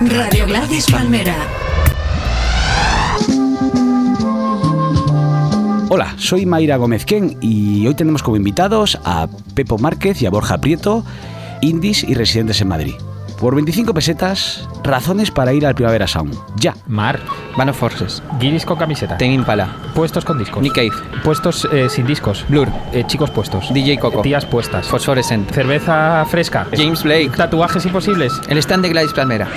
Radio Gladys Palmera. Hola, soy Mayra Gómez Ken y hoy tenemos como invitados a Pepo Márquez y a Borja Prieto, indies y residentes en Madrid. Por 25 pesetas, razones para ir al Primavera Sound. Ya. Mar, Band of Forces, guiris con camiseta. Ten Impala, Puestos con discos. Nick Cave, Puestos eh, sin discos. Blur, Eh, chicos puestos. DJ Coco, Tías puestas. Phosphorescent, Cerveza fresca. James Blake, Tatuajes imposibles. el stand de Gladys Palmera.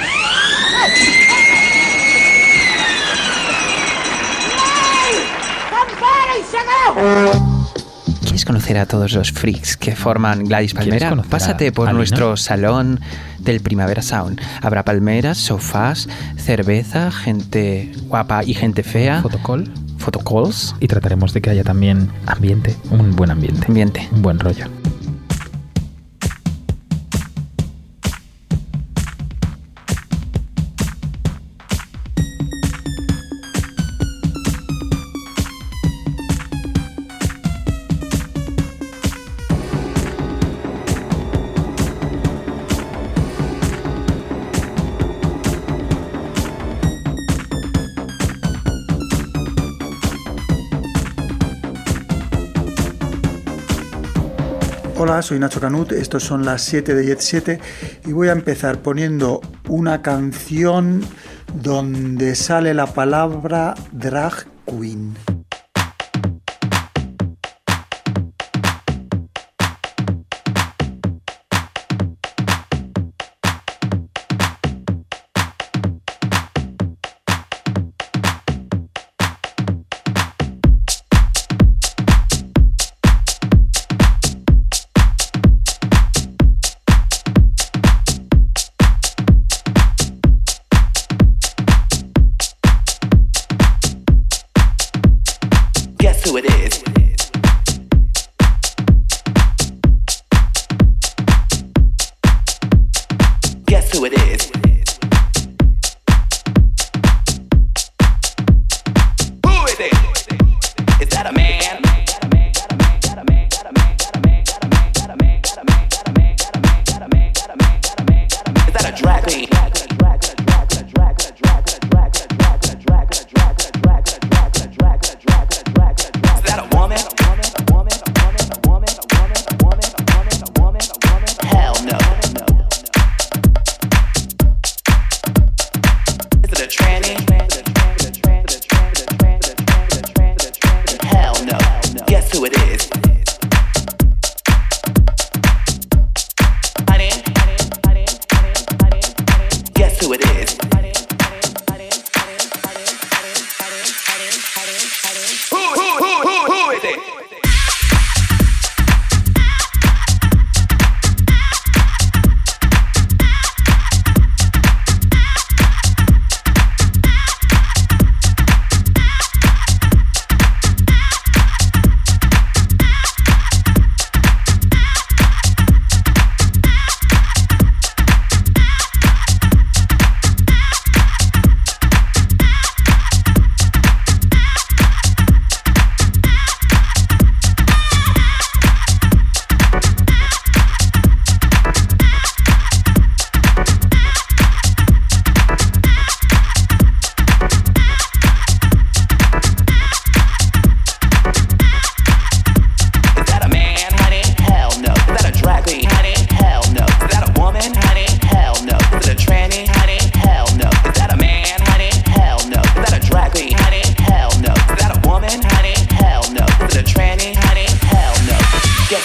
¿Quieres conocer a todos los freaks que forman Gladys Palmera? Pásate por Alina? nuestro salón del Primavera Sound. Habrá palmeras, sofás, cerveza, gente guapa y gente fea, Fotocall. photocalls, Y trataremos de que haya también ambiente. Un buen ambiente. ambiente. Un buen rollo. Hola, soy Nacho Canut, estos son las 7 de Jet 7 y voy a empezar poniendo una canción donde sale la palabra drag queen.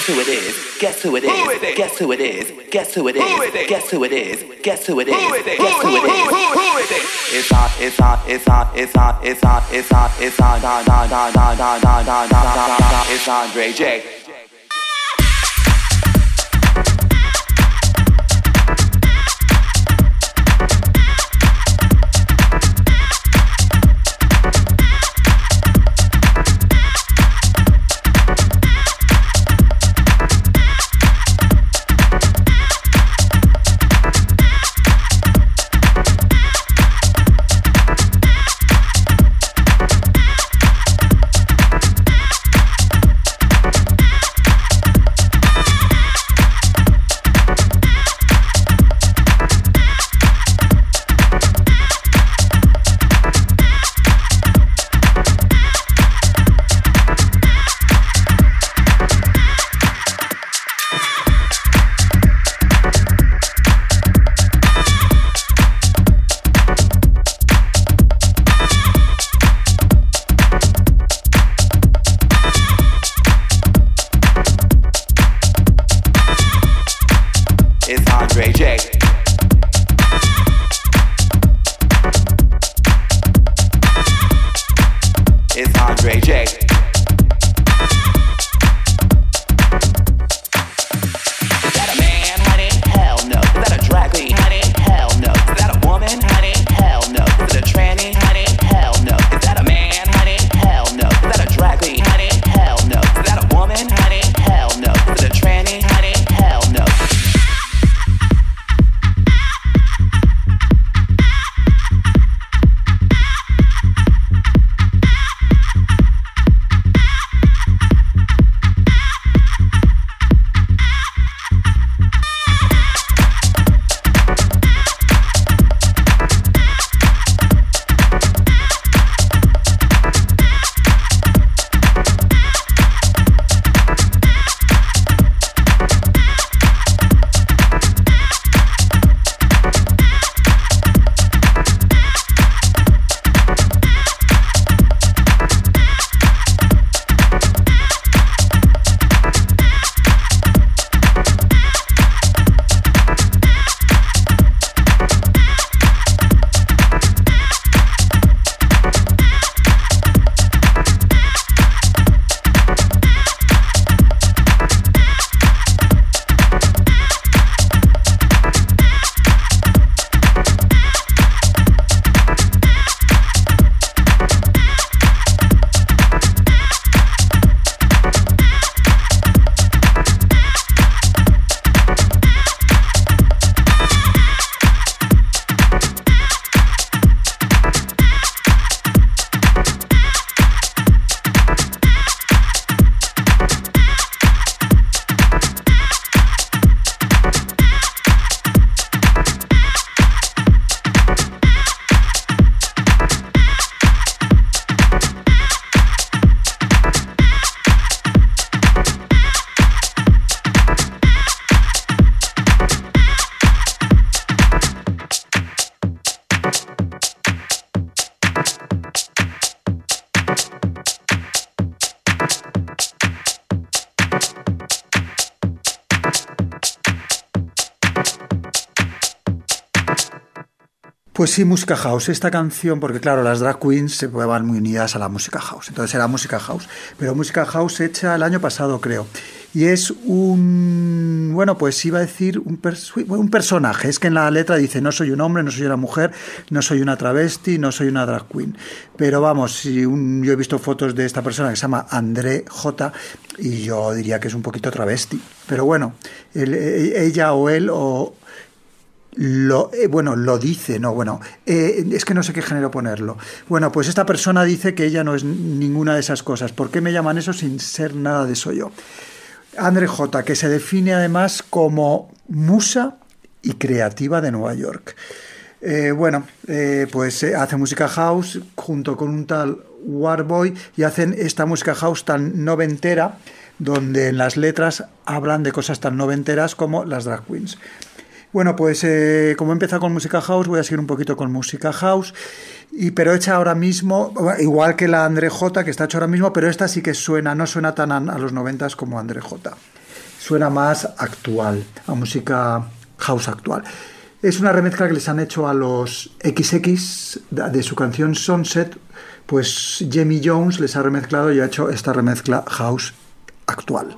Who it is? Guess who it is? Guess who it is? Guess who it is? Guess who it is? Guess who it is? Guess who it is? It's hot, it's hot, it's hot, it's hot, it's hot, it's hot, it's hot, da da da da da da da da. It's Andre J. It's Andre J. Pues sí, música house. Esta canción, porque claro, las drag queens se van muy unidas a la música house. Entonces era música house. Pero música house hecha el año pasado, creo. Y es un, bueno, pues iba a decir un, un personaje. Es que en la letra dice, no soy un hombre, no soy una mujer, no soy una travesti, no soy una drag queen. Pero vamos, yo he visto fotos de esta persona que se llama André J y yo diría que es un poquito travesti. Pero bueno, e- ella o él o lo, eh, bueno, lo dice, no, bueno, eh, es que no sé qué género ponerlo. Bueno, pues esta persona dice que ella no es ninguna de esas cosas. ¿Por qué me llaman eso sin ser nada de eso yo? André J, que se define además como musa y creativa de Nueva York. Eh, bueno, pues hace música house junto con un tal Warboy y hacen esta música house tan noventera, donde en las letras hablan de cosas tan noventeras como las drag queens. Bueno, pues eh, como he empezado con música house, voy a seguir un poquito con música house, y, pero hecha ahora mismo, igual que la André J, que está hecha ahora mismo, pero esta sí que suena, no suena tan a, a los noventas como André J. Suena más actual, a música house actual. Es una remezcla que les han hecho a los XX de, de su canción Sunset, pues Jamie Jones les ha remezclado y ha hecho esta remezcla house actual.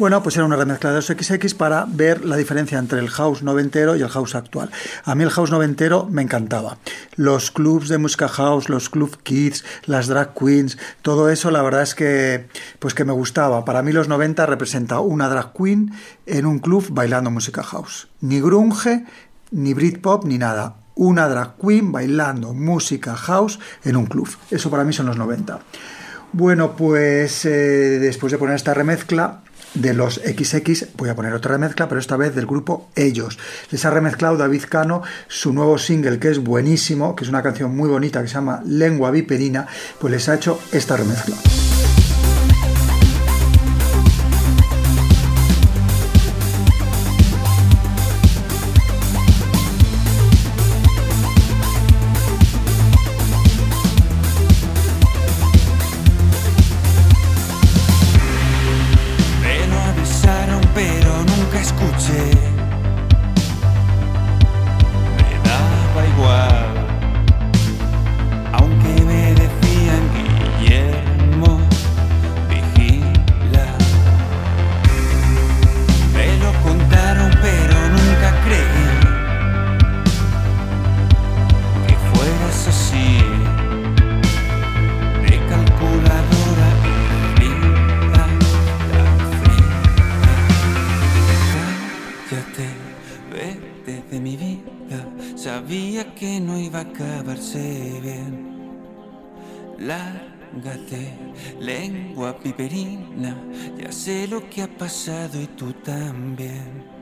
Bueno, pues era una remezcla de los XX para ver la diferencia entre el house noventero y el house actual. A mí el house noventero me encantaba. Los clubs de música house, los club kids, las drag queens, todo eso la verdad es que pues que me gustaba. Para mí los 90 representa una drag queen en un club bailando música house. Ni grunge, ni Britpop, ni nada. Una drag queen bailando música house en un club. Eso para mí son los 90. Bueno, pues eh, después de poner esta remezcla, de los XX, voy a poner otra remezcla, pero esta vez del grupo Ellos. Les ha remezclado David Cano su nuevo single, que es buenísimo, que es una canción muy bonita que se llama Lengua Viperina, pues les ha hecho esta remezcla. Lárgate, lengua piperina. Ya sé lo que ha pasado y tú también.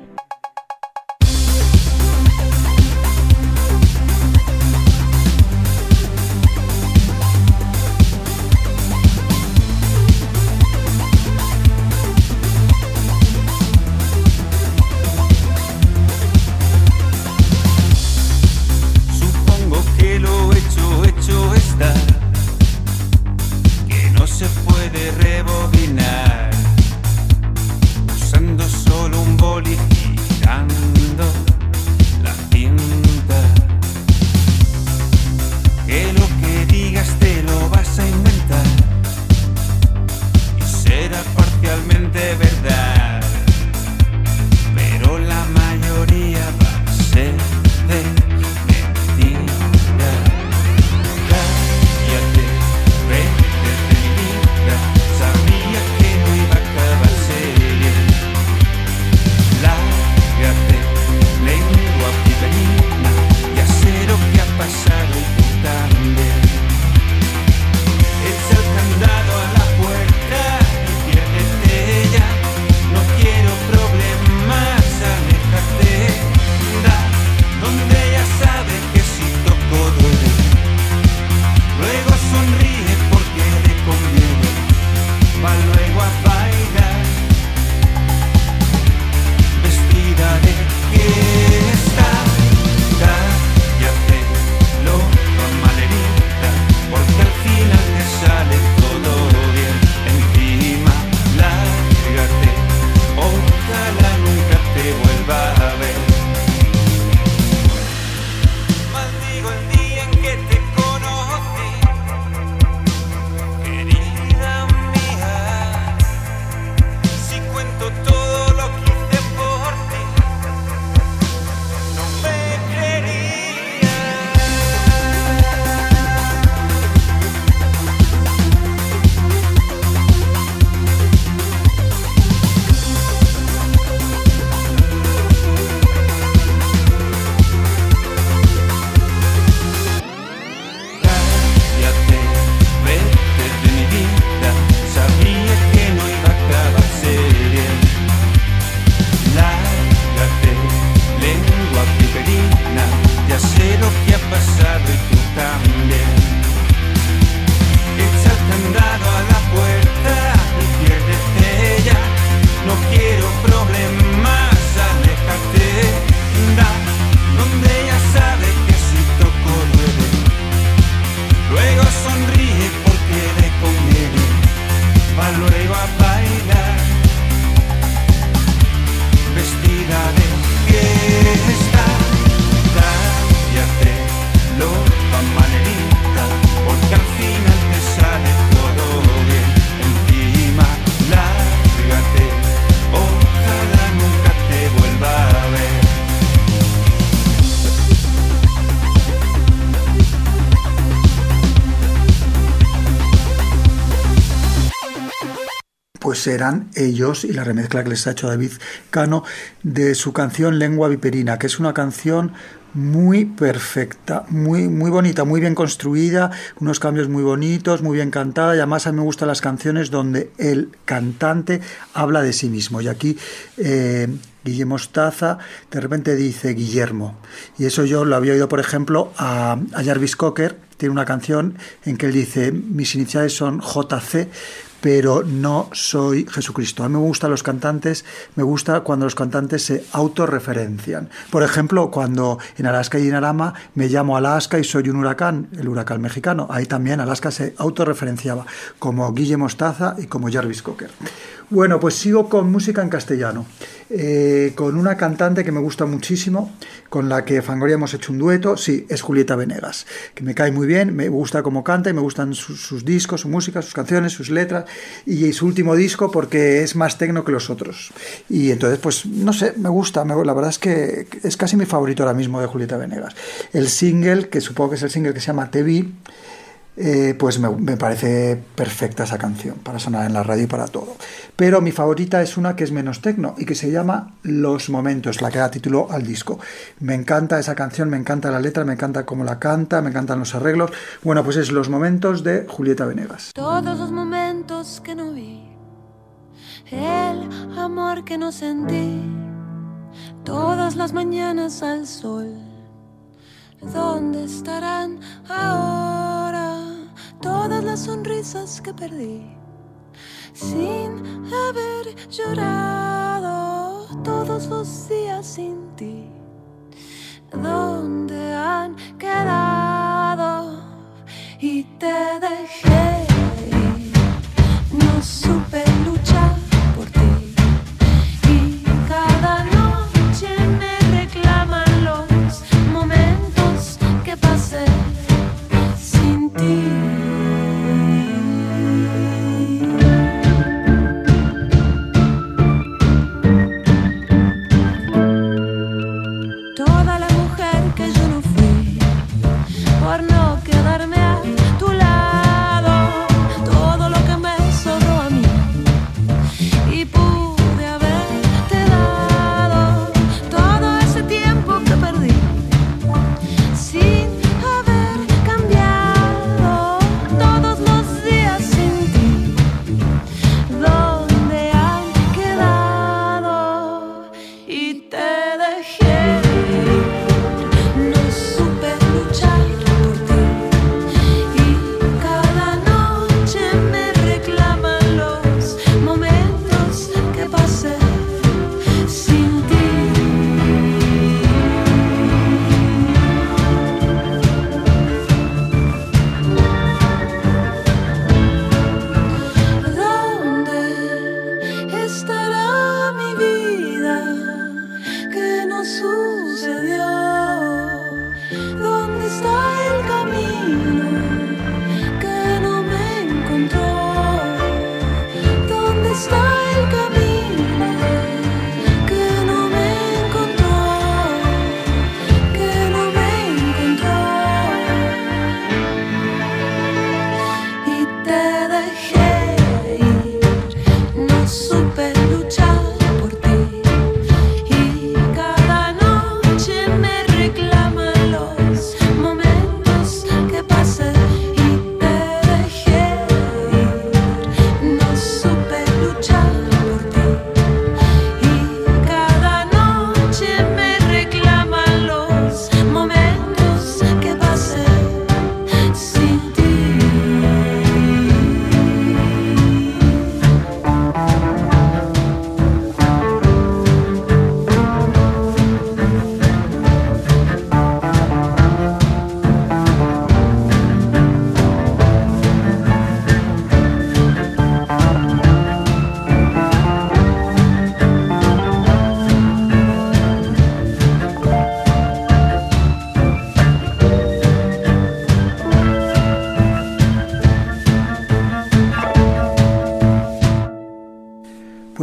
Eran ellos y la remezcla que les ha hecho David Cano de su canción Lengua Viperina, que es una canción muy perfecta, muy, muy bonita, muy bien construida, unos cambios muy bonitos, muy bien cantada y además a mí me gustan las canciones donde el cantante habla de sí mismo. Y aquí eh, Guillermo Staza de repente dice Guillermo. Y eso yo lo había oído, por ejemplo, a, a Jarvis Cocker, tiene una canción en que él dice, mis iniciales son JC, pero no soy Jesucristo. A mí me gustan los cantantes, me gusta cuando los cantantes se autorreferencian. Por ejemplo, cuando en Alaska y en Arama me llamo Alaska y soy un huracán, el huracán mexicano. Ahí también Alaska se autorreferenciaba, como Guille Mostaza y como Jarvis Cocker. Bueno, pues sigo con música en castellano, eh, con una cantante que me gusta muchísimo, con la que Fangoria hemos hecho un dueto, sí, es Julieta Venegas, que me cae muy bien, me gusta cómo canta y me gustan sus, discos, su música, sus canciones, sus letras y su último disco porque es más tecno que los otros. Y entonces, pues, no sé, me gusta, la verdad es que es casi mi favorito ahora mismo de Julieta Venegas. El single, que supongo que es el single que se llama Te vi, eh, pues me, me parece perfecta esa canción para sonar en la radio y para todo. Pero mi favorita es una que es menos tecno y que se llama Los Momentos, la que da título al disco. Me encanta esa canción, me encanta la letra, me encanta cómo la canta, me encantan los arreglos. Bueno, pues es Los Momentos de Julieta Venegas. Todos los momentos que no vi, el amor que no sentí, todas las mañanas al sol. ¿Dónde estarán ahora todas las sonrisas que perdí? Sin haber llorado todos los días sin ti. ¿Dónde han quedado? Y te dejé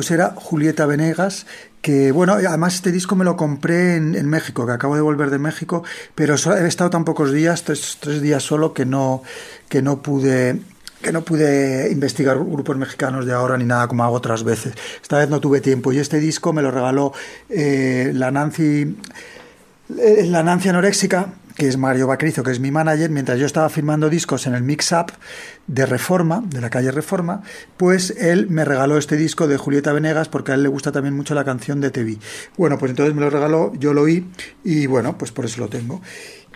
Pues era Julieta Venegas, que bueno, además este disco me lo compré en, México, que acabo de volver de México, pero he estado tan pocos días, tres, tres días solo, que no, que no pude que no pude investigar grupos mexicanos de ahora ni nada como hago otras veces. Esta vez no tuve tiempo y este disco me lo regaló eh, la Nancy, eh, la Nancy anoréxica, que es Mario Bacrizo, que es mi manager, mientras yo estaba firmando discos en el Mix Up de Reforma, de la calle Reforma, pues él me regaló este disco de Julieta Venegas porque a él le gusta también mucho la canción de TV. Bueno, pues entonces me lo regaló, yo lo oí y bueno, pues por eso lo tengo.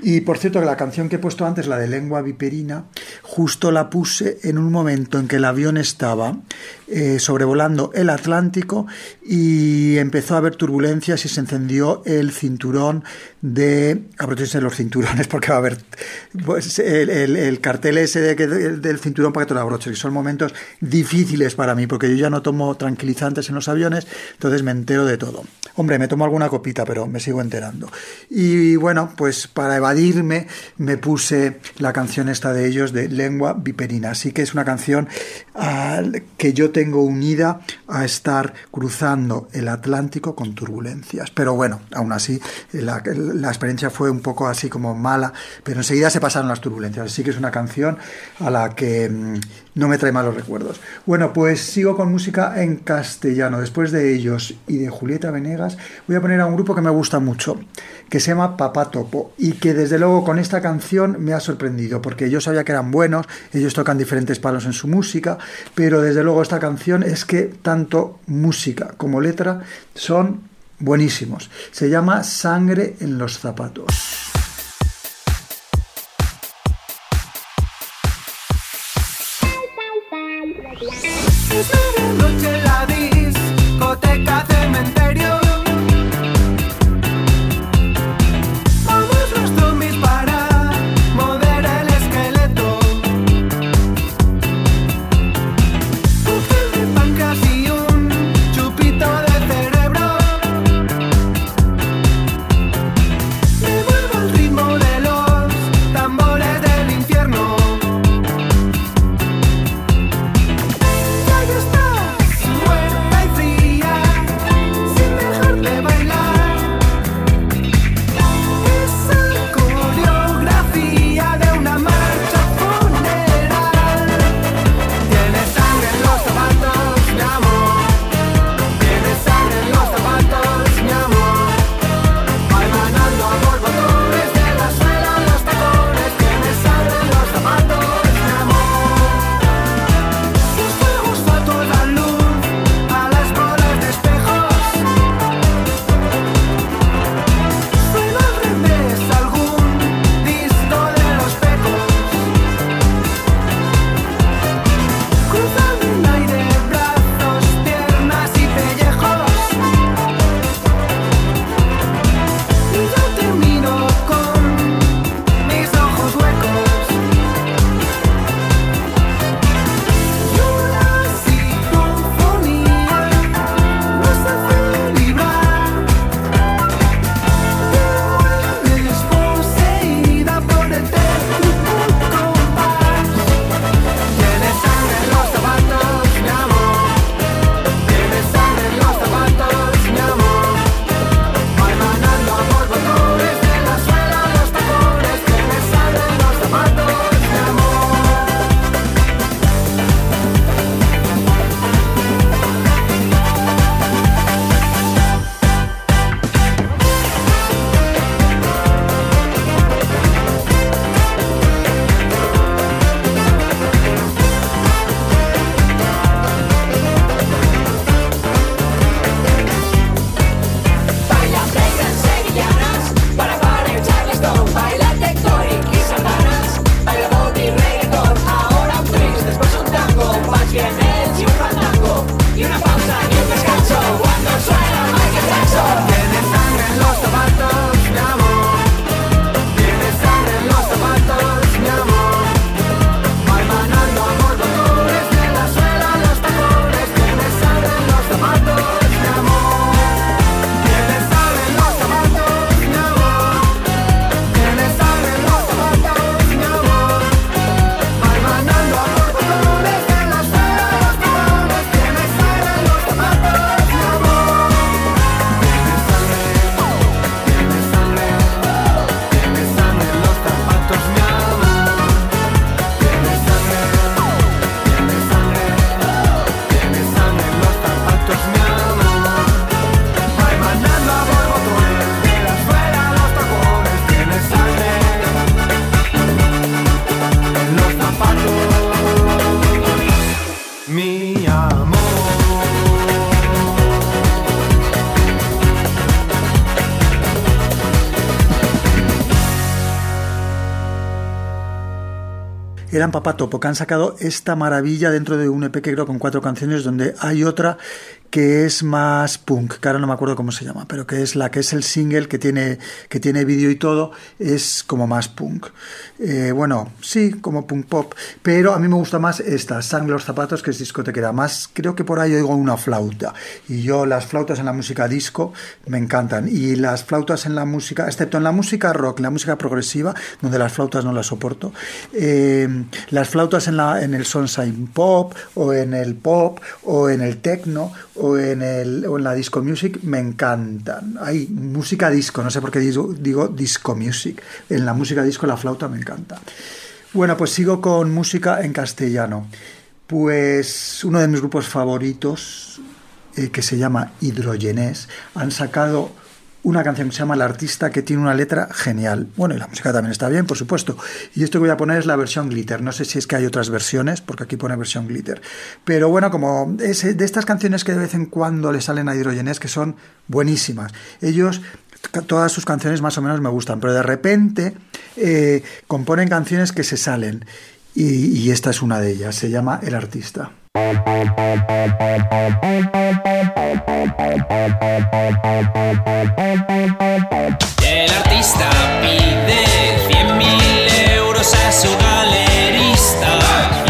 Y por cierto, que la canción que he puesto antes, la de lengua viperina, justo la puse en un momento en que el avión estaba eh, sobrevolando el Atlántico y empezó a haber turbulencias y se encendió el cinturón de. Abróchense los cinturones porque va a haber pues, el, el- el cartel ese de que- del cinturón para que te lo abroches, que son momentos difíciles para mí porque yo ya no tomo tranquilizantes en los aviones, entonces me entero de todo. Hombre, me tomo alguna copita, pero me sigo enterando. Y bueno, pues para evadirme me puse la canción esta de ellos de Lengua Viperina. Así que es una canción ah, que yo tengo unida a estar cruzando el Atlántico con turbulencias. Pero bueno, aún así la, la experiencia fue un poco así como mala, pero enseguida se pasaron las turbulencias. Así que es una canción a la que mm, no me trae malos recuerdos. Bueno, pues sigo con música en castellano. Después de ellos y de Julieta Venegas, voy a poner a un grupo que me gusta mucho, que se llama Papá Topo, y que desde luego con esta canción me ha sorprendido, porque yo sabía que eran buenos, ellos tocan diferentes palos en su música, pero desde luego esta canción es que tanto música como letra son buenísimos. Se llama Sangre en los zapatos. Eran Papá Topo, que han sacado esta maravilla dentro de un EP que creo con cuatro canciones, donde hay otra que es más punk, que ahora no me acuerdo cómo se llama, pero que es la que es el single que tiene, que tiene vídeo y todo, es como más punk. Eh, bueno, sí, como punk pop, pero a mí me gusta más esta, Sangre los zapatos, que es discotequera. Más creo que por ahí oigo una flauta. Y yo las flautas en la música disco me encantan. Y las flautas en la música, excepto en la música rock, en la música progresiva, donde las flautas no las soporto, eh, las flautas en, la, en el sunshine pop, o en el pop, o en el techno, o en, el, o en la disco music me encantan. Hay música disco, no sé por qué digo, disco music. En la música disco la flauta me encanta. Bueno, pues sigo con música en castellano. Pues uno de mis grupos favoritos, eh, que se llama Hidrogenés, han sacado una canción que se llama El Artista, que tiene una letra genial. Bueno, y la música también está bien, por supuesto. Y esto que voy a poner es la versión glitter. No sé si es que hay otras versiones, porque aquí pone versión glitter. Pero bueno, como de estas canciones que de vez en cuando le salen a Hidrogenés, que son buenísimas. Ellos todas sus canciones más o menos me gustan, pero de repente eh, componen canciones que se salen. Y esta es una de ellas, se llama El Artista. El artista pide 100.000 euros a su galerista.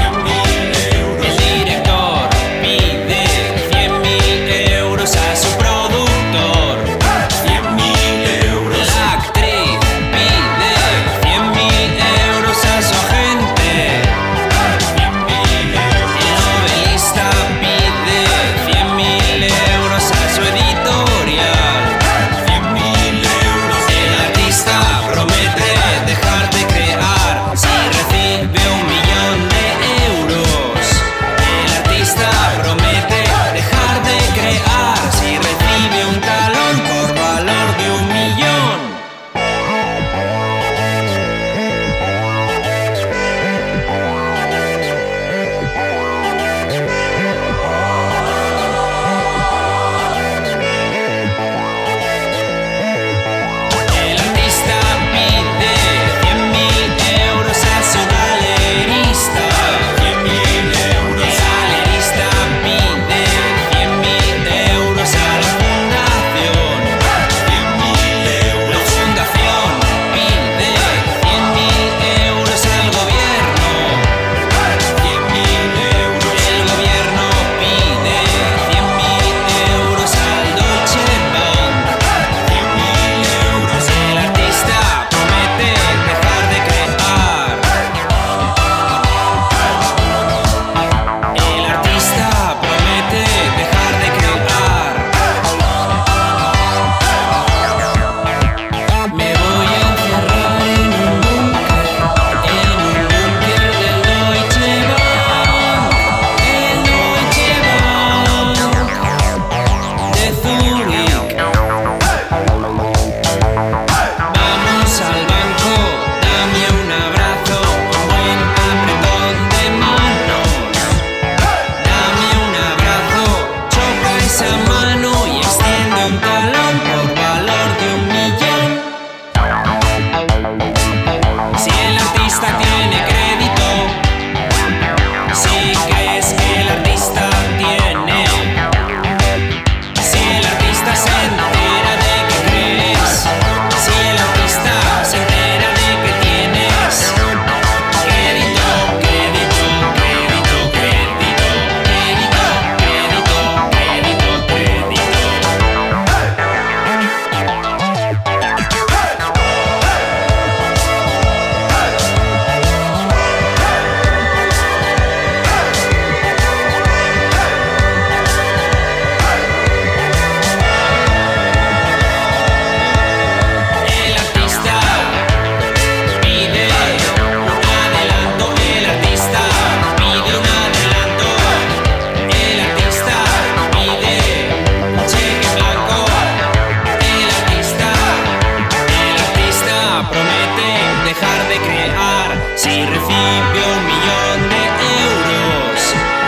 Dejar de crear si recibe un millón de euros.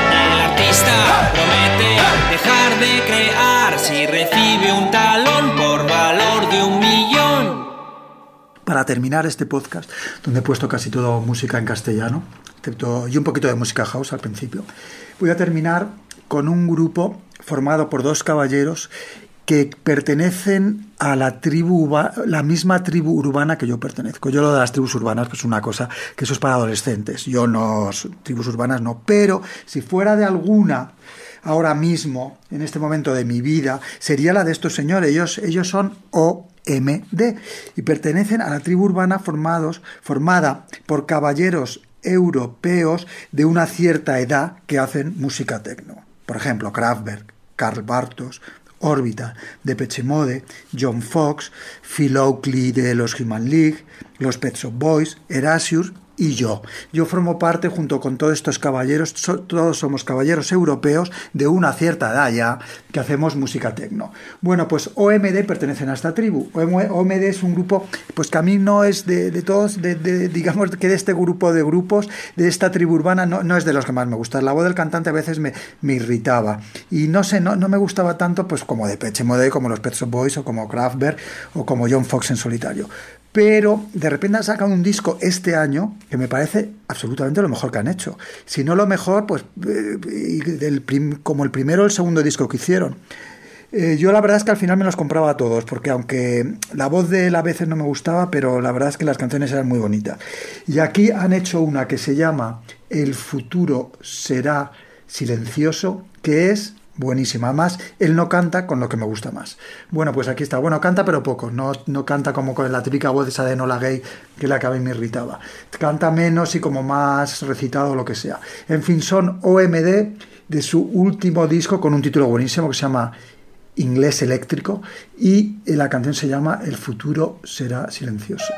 El artista promete dejar de crear si recibe un talón por valor de un millón. Para terminar este podcast, donde he puesto casi todo música en castellano, excepto, y un poquito de música house al principio. Voy a terminar con un grupo formado por dos caballeros que pertenecen a la tribu, la misma tribu urbana que yo pertenezco. Yo lo de las tribus urbanas pues es una cosa que eso es para adolescentes. Yo no, tribus urbanas no. Pero si fuera de alguna ahora mismo, en este momento de mi vida, sería la de estos señores. Ellos, ellos son OMD y pertenecen a la tribu urbana formados, formada por caballeros europeos de una cierta edad que hacen música tecno. Por ejemplo, Kraftwerk, Karl Bartos, Orbital, Depeche Mode, John Fox, Phil Oakley de los Human League, los Pet Shop Boys, Erasure y yo. Yo formo parte junto con todos estos caballeros, todos somos caballeros europeos de una cierta edad ya que hacemos música tecno. Bueno, pues OMD pertenecen a esta tribu. OM- OMD es un grupo pues que a mí no es de, todos, de, digamos que de este grupo de grupos, de esta tribu urbana, no, no es de los que más me gusta. La voz del cantante a veces me, me irritaba. Y no sé, no, no me gustaba tanto pues como de Peche Mode, como los Pet Shop Boys o como Kraftwerk o como John Fox en solitario. Pero de repente han sacado un disco este año que me parece absolutamente lo mejor que han hecho. Si no lo mejor, pues eh, como el primero o el segundo disco que hicieron. Eh, yo la verdad es que al final me los compraba a todos, porque aunque la voz de él a veces no me gustaba, pero la verdad es que las canciones eran muy bonitas. Y aquí han hecho una que se llama El futuro será silencioso, que es buenísima. Además, él no canta con lo que me gusta más. Bueno, pues aquí está. Bueno, canta pero poco. No, no canta como con la típica voz esa de Nola Gay, que la que a mí me irritaba. Canta menos y como más recitado lo que sea. En fin, son OMD de su último disco con un título buenísimo que se llama Inglés Eléctrico y la canción se llama El futuro será silencioso.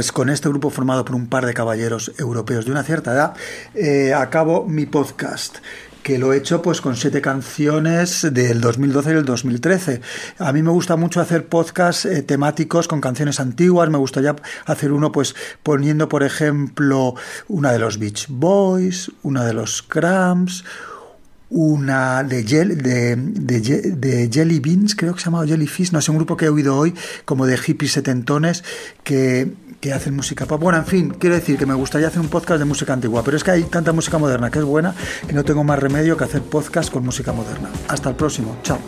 Pues con este grupo formado por un par de caballeros europeos de una cierta edad, eh, acabo mi podcast que lo he hecho pues con siete canciones del 2012 y el 2013. A mí me gusta mucho hacer podcasts eh, temáticos con canciones antiguas, me gustaría hacer uno pues poniendo por ejemplo una de los Beach Boys, una de los Cramps, una de, Jell- de, de Je- de Jelly Beans, creo que se llama Jellyfish, no sé, un grupo que he oído hoy, como de hippies setentones, que, que hacen música pop. Bueno, en fin, quiero decir que me gustaría hacer un podcast de música antigua, pero es que hay tanta música moderna que es buena que no tengo más remedio que hacer podcast con música moderna. Hasta el próximo, chao.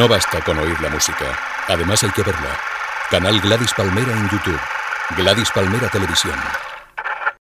No basta con oír la música, además hay que verla. Canal Gladys Palmera en YouTube. Gladys Palmera Televisión.